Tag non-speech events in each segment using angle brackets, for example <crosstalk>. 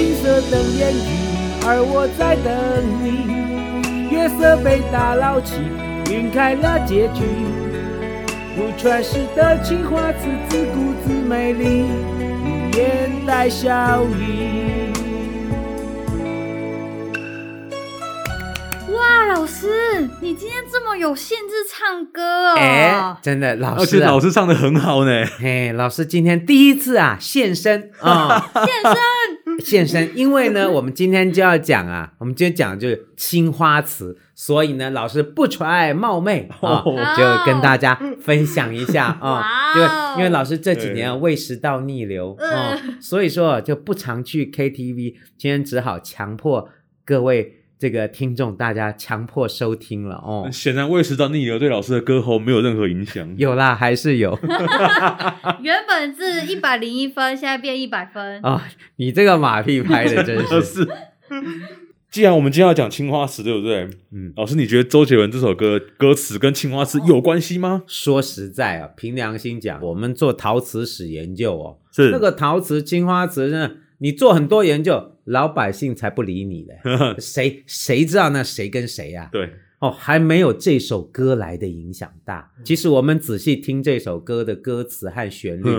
青色等烟雨，而我在等你。月色被打捞起，晕开了结局。如传世的青花瓷，自顾自美丽，无言带笑意。哇，老师，你今天这么有兴致唱歌哦！哎，真的，老师、啊，而且老师唱的很好呢。嘿，老师今天第一次啊现身啊，现身，<laughs> 现身。因为呢，<laughs> 我们今天就要讲啊，我们今天讲的就是青花瓷，所以呢，老师不揣冒昧啊，就跟大家分享一下啊。就因为老师这几年胃食道逆流啊，所以说就不常去 KTV，今天只好强迫各位。这个听众大家强迫收听了哦，显然胃食道逆流对老师的歌喉没有任何影响。有啦，还是有。<laughs> 原本是一百零一分，现在变一百分。<laughs> 哦，你这个马屁拍的 <laughs> 真是。是。既然我们今天要讲青花瓷，对不对？嗯，老师，你觉得周杰伦这首歌歌词跟青花瓷有关系吗？说实在啊，凭良心讲，我们做陶瓷史研究哦，是那个陶瓷、青花瓷呢，你做很多研究。老百姓才不理你嘞，<laughs> 谁谁知道那谁跟谁呀、啊？对哦，还没有这首歌来的影响大。其实我们仔细听这首歌的歌词和旋律，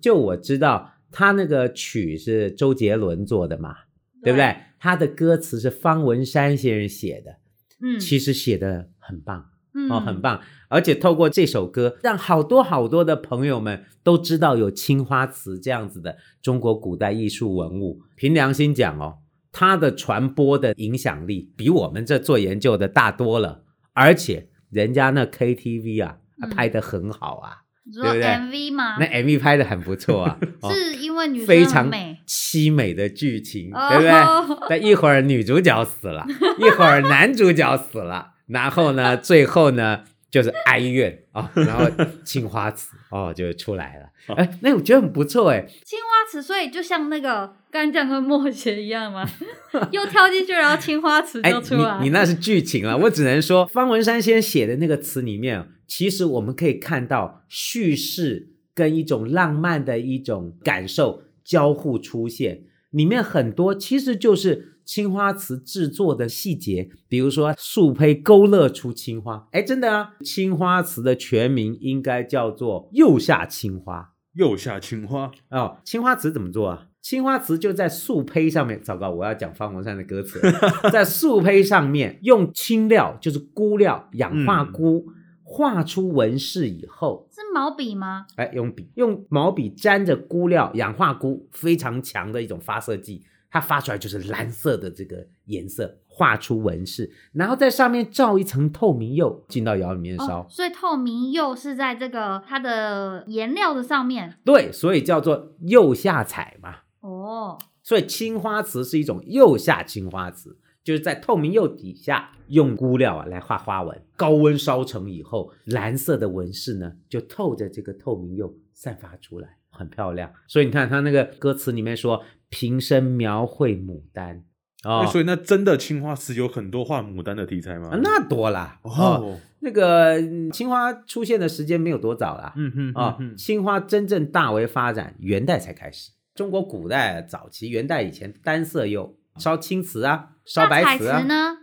就我知道他那个曲是周杰伦做的嘛，对，对不对？他的歌词是方文山先生写的，嗯，其实写的很棒。哦，很棒！而且透过这首歌，让好多好多的朋友们都知道有青花瓷这样子的中国古代艺术文物。凭良心讲哦，它的传播的影响力比我们这做研究的大多了。而且人家那 KTV 啊，嗯、拍的很好啊，对不对？MV 吗？那 MV 拍的很不错啊，<laughs> 是因为女生非常凄美的剧情，哦、对不对？<laughs> 但一会儿女主角死了，一会儿男主角死了。然后呢，<laughs> 最后呢，就是哀怨啊、哦，然后青花瓷 <laughs> 哦就出来了。哎，那我觉得很不错哎。青花瓷，所以就像那个干将跟墨写一样吗？<laughs> 又跳进去，然后青花瓷就出来。你你那是剧情了，我只能说方文山先写的那个词里面，其实我们可以看到叙事跟一种浪漫的一种感受交互出现，里面很多其实就是。青花瓷制作的细节，比如说素胚勾勒出青花，哎，真的啊！青花瓷的全名应该叫做釉下青花。釉下青花哦，青花瓷怎么做啊？青花瓷就在素胚上面。糟糕，我要讲方文山的歌词，<laughs> 在素胚上面用青料，就是钴料，氧化钴，嗯、画出纹饰以后，是毛笔吗？哎，用笔，用毛笔沾着钴料，氧化钴，非常强的一种发色剂。它发出来就是蓝色的这个颜色，画出纹饰，然后在上面罩一层透明釉，进到窑里面烧。哦，所以透明釉是在这个它的颜料的上面。对，所以叫做釉下彩嘛。哦，所以青花瓷是一种釉下青花瓷，就是在透明釉底下用钴料啊来画花纹，高温烧成以后，蓝色的纹饰呢就透着这个透明釉散发出来，很漂亮。所以你看它那个歌词里面说。平生描绘牡丹哦、欸，所以那真的青花瓷有很多画牡丹的题材吗？啊、那多啦哦，哦，那个青花出现的时间没有多早啦，嗯哼，啊、哦，青花真正大为发展，元代才开始。中国古代早期元代以前单色釉烧青瓷啊，烧白瓷啊，彩瓷呢？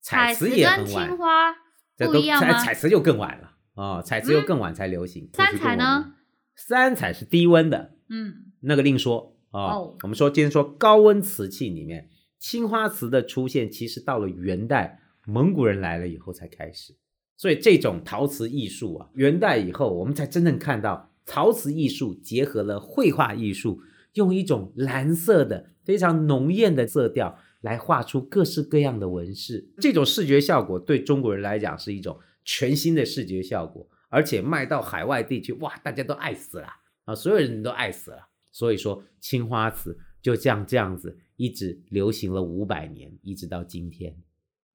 彩瓷也很晚，青花不一样彩，彩瓷就更晚了啊、哦，彩瓷又更晚才流行。嗯、三彩呢？三彩是低温的，嗯，那个另说。哦，我们说今天说高温瓷器里面，青花瓷的出现，其实到了元代，蒙古人来了以后才开始。所以这种陶瓷艺术啊，元代以后，我们才真正看到陶瓷艺术结合了绘画艺术，用一种蓝色的非常浓艳的色调来画出各式各样的纹饰。这种视觉效果对中国人来讲是一种全新的视觉效果，而且卖到海外地区，哇，大家都爱死了啊，所有人都爱死了。所以说，青花瓷就这样这样子一直流行了五百年，一直到今天。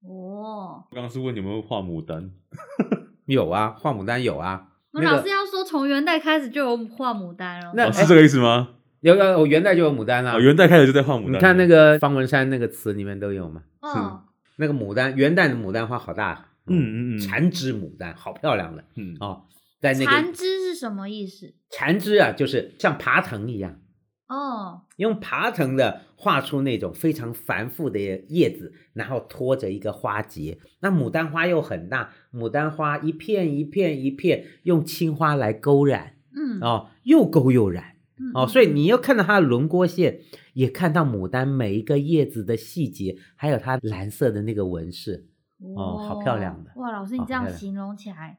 哦，刚刚是问你有没有画牡丹？<laughs> 有啊，画牡丹有啊。我老师要说，从元代开始就有画牡丹了。那、哦、是这个意思吗？有有，我元代就有牡丹了、啊。元代开始就在画牡丹。你看那个方文山那个词里面都有吗？哦，那个牡丹，元代的牡丹花好大。嗯嗯嗯，缠枝牡丹，好漂亮的。嗯哦。在那个缠枝是什么意思？缠枝啊，就是像爬藤一样哦，用爬藤的画出那种非常繁复的叶子，然后拖着一个花结。那牡丹花又很大，牡丹花一片一片一片，用青花来勾染，嗯，哦，又勾又染，嗯、哦，所以你又看到它的轮廓线，也看到牡丹每一个叶子的细节，还有它蓝色的那个纹饰，哦，好漂亮的。哇，老师，你这样形容起来。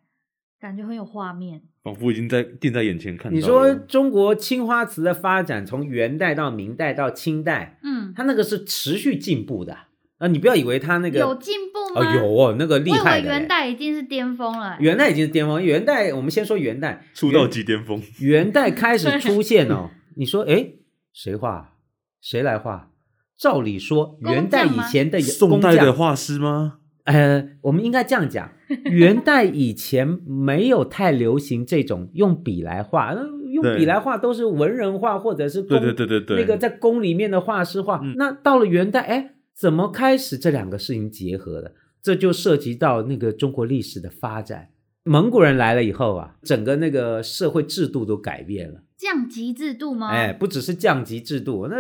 感觉很有画面，仿佛已经在定在眼前看到。你说中国青花瓷的发展，从元代到明代到清代，嗯，它那个是持续进步的啊！你不要以为它那个有进步吗？哦，有哦，那个厉害的。元代已经是巅峰了。元代已经是巅峰。元代，我们先说元代出道即巅峰。元代开始出现哦，<laughs> 你说，哎，谁画？谁来画？照理说，元代以前的宋代的画师吗？呃，我们应该这样讲，元代以前没有太流行这种用笔来画，用笔来画都是文人画或者是宫，对对对对对，那个在宫里面的画师画。嗯、那到了元代，哎，怎么开始这两个事情结合的？这就涉及到那个中国历史的发展。蒙古人来了以后啊，整个那个社会制度都改变了。降级制度吗？哎，不只是降级制度，那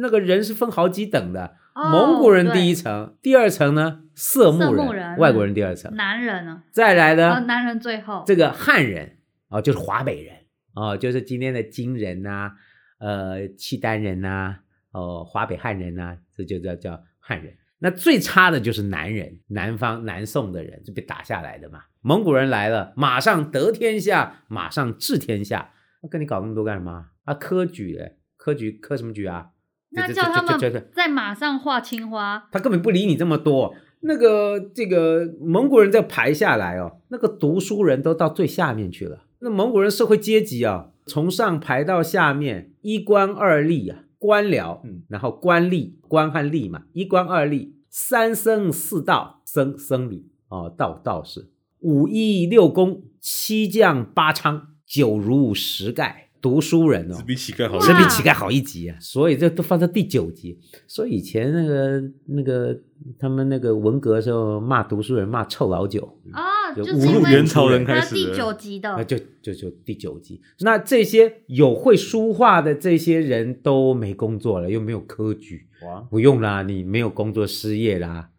那个人是分好几等的。哦、蒙古人第一层，第二层呢，色目人，外国人第二层，男人呢，再来呢，哦、南人最后，这个汉人哦，就是华北人哦，就是今天的金人呐、啊，呃，契丹人呐、啊，哦，华北汉人呐、啊，这就叫叫汉人。那最差的就是南人，南方南宋的人就被打下来的嘛。蒙古人来了，马上得天下，马上治天下。那跟你搞那么多干什么？啊，科举的，科举科什么举啊？那叫他们在马上画青花，他根本不理你这么多。那个这个蒙古人在排下来哦，那个读书人都到最下面去了。那蒙古人社会阶级啊，从上排到下面，一官二吏啊。官僚，嗯，然后官吏，官和吏嘛，一官二吏，三僧四道，僧僧侣哦，道道士，五医六公，七将八娼，九儒十丐，读书人哦，只比乞丐好，这比乞丐好一级啊，所以这都放在第九级。所以以前那个那个他们那个文革的时候骂读书人骂臭老九啊。就侮辱元朝人开始，第九级的，那就就就第九级。那这些有会书画的这些人都没工作了，又没有科举，哇，不用啦，你没有工作失业啦，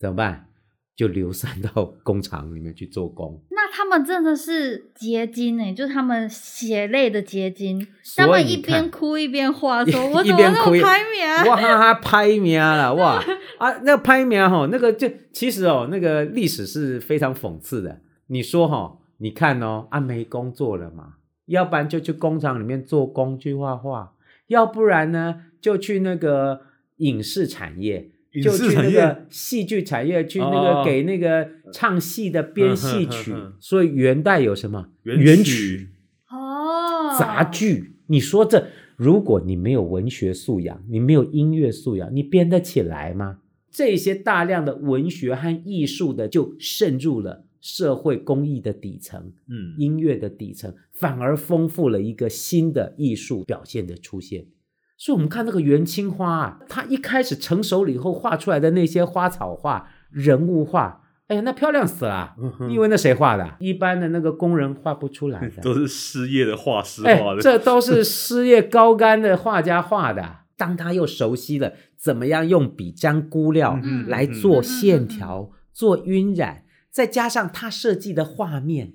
怎么办？就流散到工厂里面去做工。那他们真的是结晶哎，就是他们血泪的结晶。他们一边哭一边画，说：“我怎么那么拍名？哇哈哈，拍名了哇！<laughs> 啊，那个拍名哈，那个就其实哦，那个历史是非常讽刺的。你说哈，你看哦，啊没工作了嘛，要不然就去工厂里面做工去画画，要不然呢就去那个影视产业。”就去那个戏剧产业，去那个给那个唱戏的编戏曲，所以元代有什么元曲哦，杂剧。你说这，如果你没有文学素养，你没有音乐素养，你编得起来吗？这些大量的文学和艺术的，就渗入了社会公益的底层，嗯，音乐的底层，反而丰富了一个新的艺术表现的出现。所以，我们看那个元青花啊，它一开始成熟了以后画出来的那些花草画、人物画，哎呀，那漂亮死了！嗯、哼因为那谁画的？一般的那个工人画不出来的，<laughs> 都是失业的画师画的。这都是失业高干的画家画的。当他又熟悉了怎么样用笔沾鈷料来做线条、做晕染，再加上他设计的画面，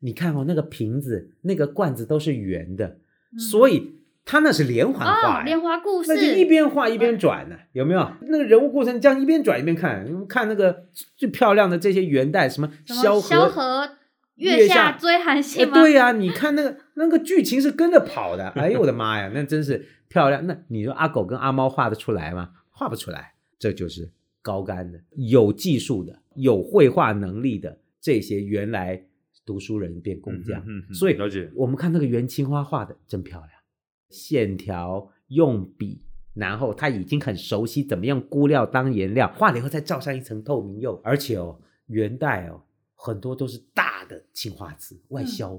你看哦，那个瓶子、那个罐子都是圆的，所以。他那是连环画，哦，连环故事，那就一边画一边转呢，有没有？那个人物过程这样一边转一边看，看那个最漂亮的这些元代什么萧何、萧何月下追韩信吗？对呀，啊，你看那个那个剧情是跟着跑的，<laughs> 哎呦我的妈呀，那真是漂亮。那你说阿狗跟阿猫画得出来吗？画不出来，这就是高干的、有技术的、有绘画能力的这些原来读书人变工匠。嗯，所以了解，我们看那个元青花画的真漂亮。线条用笔，然后他已经很熟悉怎么用估料当颜料，画了以后再罩上一层透明釉，而且哦，元代哦，很多都是大的青花瓷外销，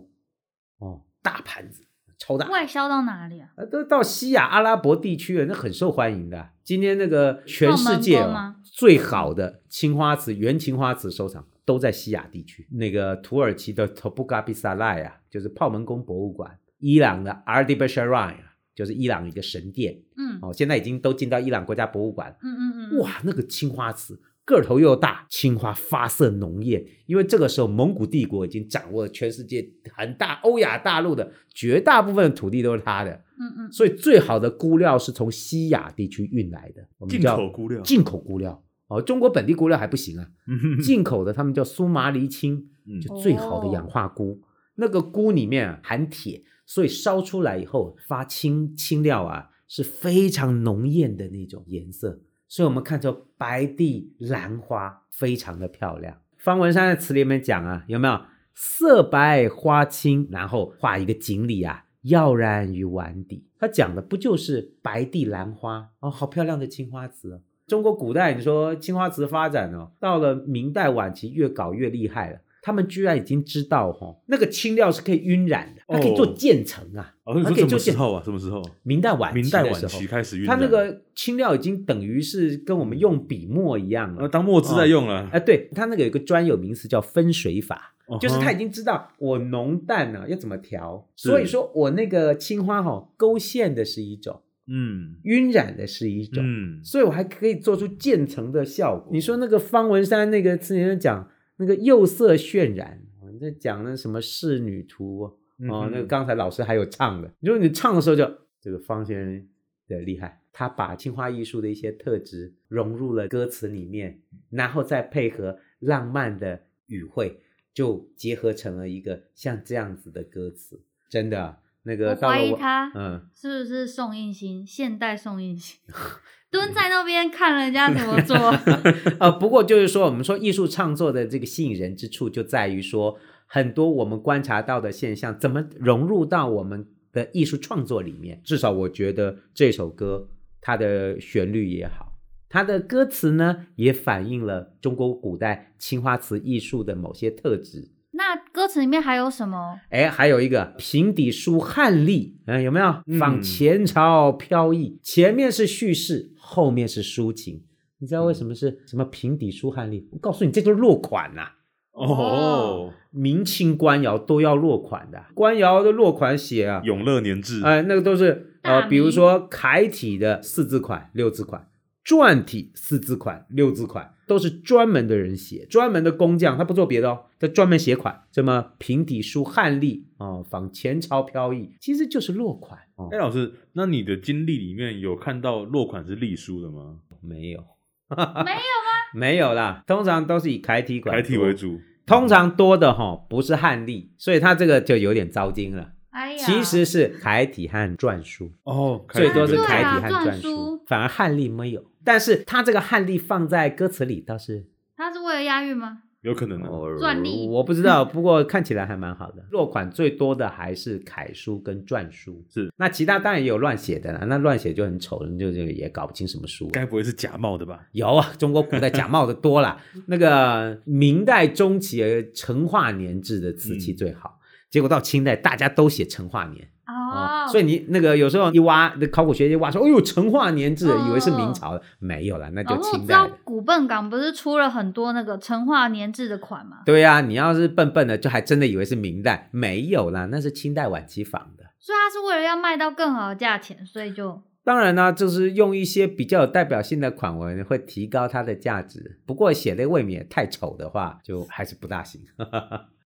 嗯、哦，大盘子超大，外销到哪里啊？都到西亚阿拉伯地区了，那很受欢迎的。今天那个全世界哦，最好的青花瓷原青花瓷收藏都在西亚地区，那个土耳其的 Topkapı Sarayı 啊，就是泡门宫博物馆。伊朗的 Ardebasharay 就是伊朗一个神殿，嗯，哦，现在已经都进到伊朗国家博物馆，嗯嗯嗯，哇，那个青花瓷个头又大，青花发色浓艳，因为这个时候蒙古帝国已经掌握了全世界很大欧亚大陆的绝大部分的土地都是他的，嗯嗯，所以最好的菇料是从西亚地区运来的，我们叫进口菇料，进口菇料。哦，中国本地菇料还不行啊，<laughs> 进口的他们叫苏麻离青，就最好的氧化鈷，那个钴里面啊含铁。所以烧出来以后发青青料啊，是非常浓艳的那种颜色。所以我们看出白地兰花非常的漂亮。方文山的词里面讲啊，有没有色白花青，然后画一个锦鲤啊，耀然于碗底。他讲的不就是白地兰花哦，好漂亮的青花瓷。中国古代你说青花瓷发展哦，到了明代晚期越搞越厉害了。他们居然已经知道哈，那个青料是可以晕染的，它可以做渐层啊。哦，它可以做什么时候啊？什么时候？明代晚明代晚期开始晕染。它那个青料已经等于是跟我们用笔墨一样了，当墨汁在用了。哎，对，它那个有一个专有名词叫分水法，就是他已经知道我浓淡呢要怎么调。所以说我那个青花哈勾线的是一种，嗯，晕染的是一种，嗯，所以我还可以做出渐层的效果。你说那个方文山那个词里面讲。那个釉色渲染，我们在讲那什么仕女图哦，那个刚才老师还有唱的，如果你唱的时候就这个方先生的厉害，他把青花艺术的一些特质融入了歌词里面，然后再配合浪漫的语汇，就结合成了一个像这样子的歌词，真的那个怀疑他，嗯，是不是宋应星，现代宋应星？<laughs> 蹲在那边看人家怎么做，<laughs> 呃，不过就是说，我们说艺术创作的这个吸引人之处，就在于说，很多我们观察到的现象，怎么融入到我们的艺术创作里面。至少我觉得这首歌，它的旋律也好，它的歌词呢，也反映了中国古代青花瓷艺术的某些特质。那歌词里面还有什么？哎，还有一个平底书汉隶，嗯，有没有？仿前朝飘逸，嗯、前面是叙事，后面是抒情。你知道为什么是什么平底书汉隶？我告诉你，这就是落款呐、啊。哦，明清官窑都要落款的，官窑的落款写啊，永乐年制，哎，那个都是呃，比如说楷体的四字款、六字款，篆体四字款、六字款。都是专门的人写，专门的工匠，他不做别的哦，他专门写款。什么平底书汉隶哦，仿前朝飘逸，其实就是落款。哎、哦，欸、老师，那你的经历里面有看到落款是隶书的吗？没有，<laughs> 没有吗？没有啦，通常都是以楷体款，楷体为主。通常多的哈、哦，不是汉隶，所以他这个就有点糟心了。哎呀，其实是楷体和篆书哦，最多是楷体和篆书，篆书反而汉隶没有。但是他这个汉隶放在歌词里倒是，他是为了押韵吗？有可能的。篆隶我不知道，<laughs> 不过看起来还蛮好的。落款最多的还是楷书跟篆书，是。那其他当然也有乱写的啦，那乱写就很丑，就就也搞不清什么书。该不会是假冒的吧？有啊，中国古代假冒的多了。<laughs> 那个明代中期成化年制的瓷器最好，嗯、结果到清代大家都写成化年。哦，所以你那个有时候一挖，那考古学家挖说，哎呦，成化年制，以为是明朝的，哦、没有了，那就清代。然后知道古笨港不是出了很多那个成化年制的款吗？对呀、啊，你要是笨笨的，就还真的以为是明代，没有啦，那是清代晚期仿的。所以他是为了要卖到更好的价钱，所以就当然呢，就是用一些比较有代表性的款文，会提高它的价值。不过写的未免太丑的话，就还是不大行。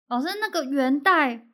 老师，那个元代。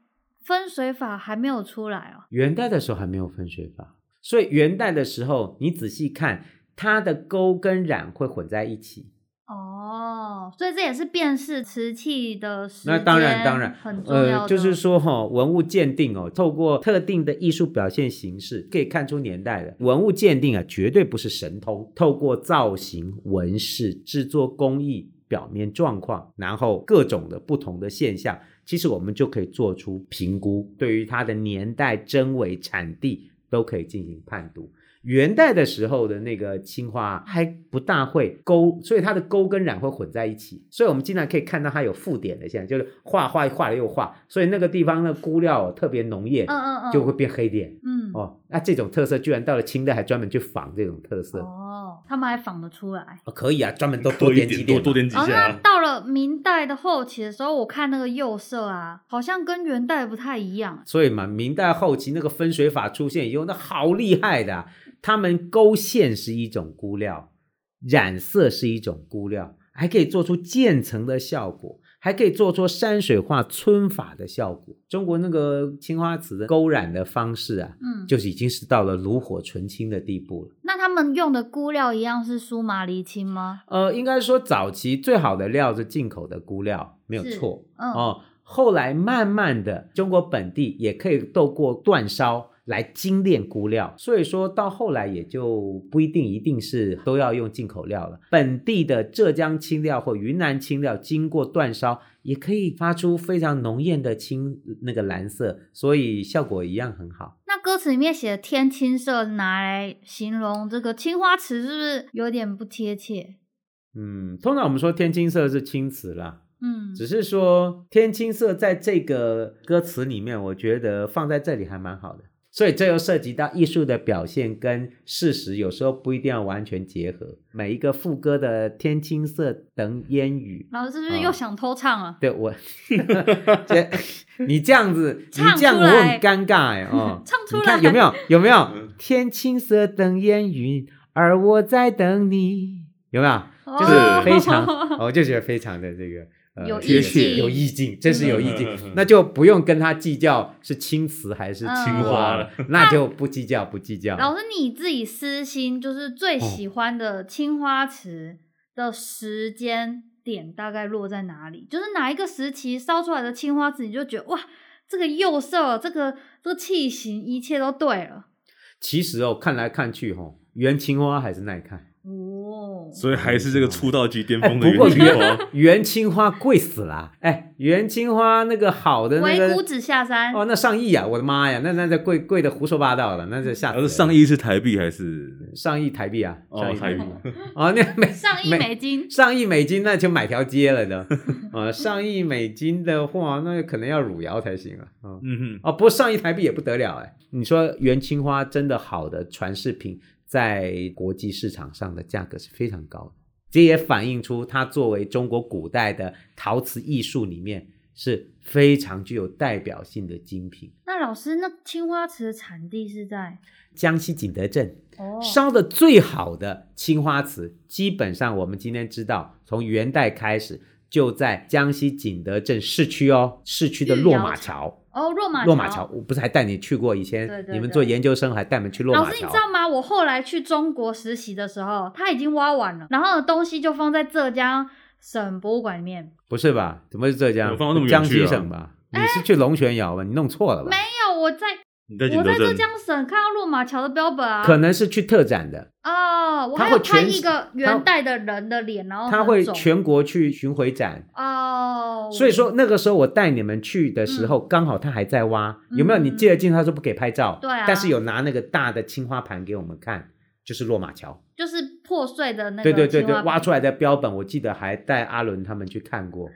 分水法还没有出来哦，元代的时候还没有分水法，所以元代的时候你仔细看，它的勾跟染会混在一起。哦，所以这也是辨识瓷器的时。那当然当然很重要。呃，就是说哈、哦，文物鉴定哦，透过特定的艺术表现形式可以看出年代的文物鉴定啊，绝对不是神通。透过造型、纹饰、制作工艺、表面状况，然后各种的不同的现象。其实我们就可以做出评估，对于它的年代、真伪、产地都可以进行判读。元代的时候的那个青花还不大会勾，所以它的勾跟染会混在一起，所以我们经常可以看到它有附点的现象，就是画画画了又画，所以那个地方的菇料特别浓艳，嗯嗯嗯，就会变黑点，嗯哦，那这种特色居然到了清代还专门去仿这种特色。哦他们还仿得出来。哦，可以啊，专门都多点几点，多多点几下。然后到了明代的后期的时候，我看那个釉色啊，好像跟元代不太一样。所以嘛，明代后期那个分水法出现以后，那好厉害的啊，他们勾线是一种估料，染色是一种估料，还可以做出渐层的效果。还可以做出山水画皴法的效果。中国那个青花瓷的勾染的方式啊，嗯，就是已经是到了炉火纯青的地步了。那他们用的鈷料一样是苏麻离青吗？呃，应该说早期最好的料是进口的鈷料，没有错。嗯、哦，后来慢慢的，中国本地也可以透过煅烧。来精炼鈷料，所以说到后来也就不一定一定是都要用进口料了。本地的浙江青料或云南青料经过煅烧，也可以发出非常浓艳的青那个蓝色，所以效果一样很好。那歌词里面写的天青色拿来形容这个青花瓷，是不是有点不贴切？嗯，通常我们说天青色是青瓷啦，嗯，只是说天青色在这个歌词里面，我觉得放在这里还蛮好的。所以这又涉及到艺术的表现跟事实，有时候不一定要完全结合。每一个副歌的“天青色等烟雨”，老师是不是又想偷唱啊？哦、<laughs> 对我，你这样子，你这样我很尴尬哎哦。唱出来，<laughs> 有没有？有没有？天青色等烟雨，而我在等你，有没有？就是非常，我、<laughs> 哦、就觉得非常的这个。呃、有意境，有意境，这是有意境，嗯、那就不用跟他计较是青瓷还是青花了，嗯、<laughs> 那就不计较，不计较。老师，你自己私心就是最喜欢的青花瓷的时间点大概落在哪里？就是哪一个时期烧出来的青花瓷，你就觉得哇，这个釉色，这个这个器型，一切都对了。其实哦，看来看去哈、哦，原青花还是耐看。所以还是这个出道即巅峰的原青花。不过原原 <laughs> 青花贵死了，哎，袁青花那个好的那个，唯古纸下山哦，那上亿啊！我的妈呀，那那那贵贵的胡说八道了，那这下。而是上亿是台币还是上亿台币啊？上亿台币哦，那美上亿美金，上亿美金那就买条街了的啊！<laughs> 上亿美金的话，那可能要汝窑才行了啊。嗯哼，哦，不过上亿台币也不得了哎！你说元青花真的好的传世品。在国际市场上的价格是非常高的，这也反映出它作为中国古代的陶瓷艺术里面是非常具有代表性的精品。那老师，那青花瓷的产地是在江西景德镇，哦，烧的最好的青花瓷，基本上我们今天知道，从元代开始就在江西景德镇市区哦，市区的落马桥。哦，落马落马桥，我不是还带你去过？以前对对对，你们做研究生还带你们去落马桥。老师，你知道吗？我后来去中国实习的时候，他已经挖完了，然后东西就放在浙江省博物馆里面。不是吧？怎么是浙江？放那么远啊？江西省吧？你是去龙泉窑吧？你弄错了吧？没有，我在。我在浙江省看到落马桥的标本啊，可能是去特展的哦。我还有拍一个元代的人的脸，然后他会全国去巡回展哦。所以说那个时候我带你们去的时候，刚好他还在挖，有没有？你借了镜头他说不给拍照，对啊，但是有拿那个大的青花盘给我们看。就是落马桥，就是破碎的那个。对对对对，挖出来的标本，我记得还带阿伦他们去看过。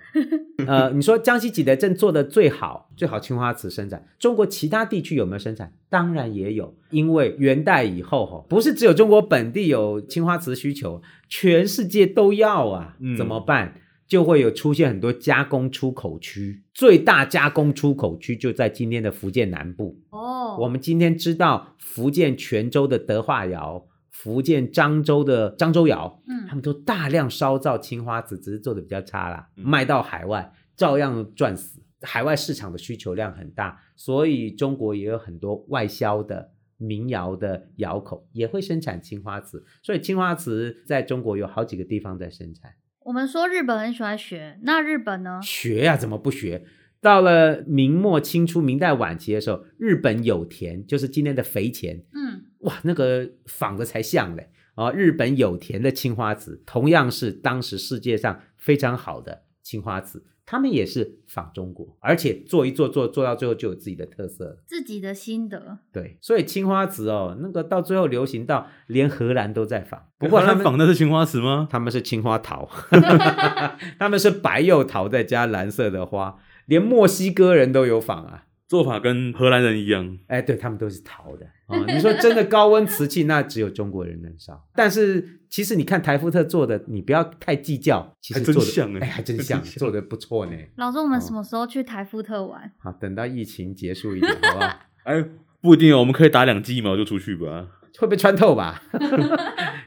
呃，你说江西景德镇做的最好，最好青花瓷生产，中国其他地区有没有生产？当然也有，因为元代以后哈，不是只有中国本地有青花瓷需求，全世界都要啊。嗯怎么办？就会有出现很多加工出口区，最大加工出口区就在今天的福建南部。哦，我们今天知道福建泉州的德化窑。福建漳州的漳州窑，嗯，他们都大量烧造青花瓷，只是做的比较差啦，嗯、卖到海外照样赚死。海外市场的需求量很大，所以中国也有很多外销的民窑的窑口也会生产青花瓷，所以青花瓷在中国有好几个地方在生产。我们说日本很喜欢学，那日本呢？学呀、啊，怎么不学？到了明末清初明代晚期的时候，日本有田，就是今天的肥前，嗯，哇，那个仿的才像嘞啊！日本有田的青花瓷，同样是当时世界上非常好的青花瓷，他们也是仿中国，而且做一做做做到最后就有自己的特色，自己的心得。对，所以青花瓷哦，那个到最后流行到连荷兰都在仿。不过他们仿的是青花瓷吗？他们是青花陶，<laughs> 他们是白釉陶再加蓝色的花。连墨西哥人都有仿啊，做法跟荷兰人一样。哎，对，他们都是陶的。啊、<laughs> 哦，你说真的高温瓷器，那只有中国人能烧。但是其实你看台福特做的，你不要太计较，其实做的还真像哎，哎，还真像，<laughs> 做的不错呢。老师，我们什么时候去台福特玩？好，等到疫情结束一点，好不好？<laughs> 哎，不一定哦，我们可以打两剂疫苗就出去吧。会被穿透吧？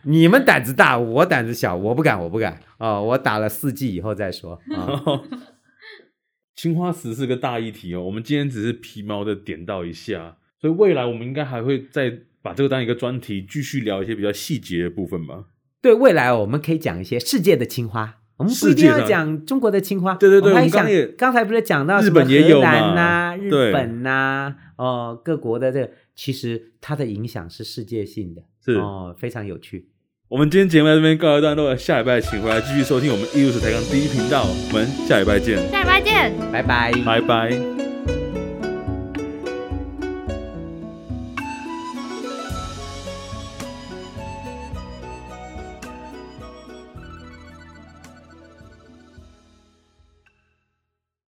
你们胆子大，我胆子小，我不敢，我不敢啊、哦！我打了四剂以后再说啊。青花瓷是个大议题哦，我们今天只是皮毛的点到一下，所以未来我们应该还会再把这个当一个专题，继续聊一些比较细节的部分吧。对，未来我们可以讲一些世界的青花，我们不一定要讲中国的青花。对对对，我们刚刚才不是讲到日本也有嘛？日本呐、啊，哦，各国的这个。其实它的影响是世界性的，是哦，非常有趣。我们今天节目在这边告一段落，下礼拜请回来继续收听我们艺术史台港第一频道，我们下礼拜见，下礼拜见，拜拜，拜拜。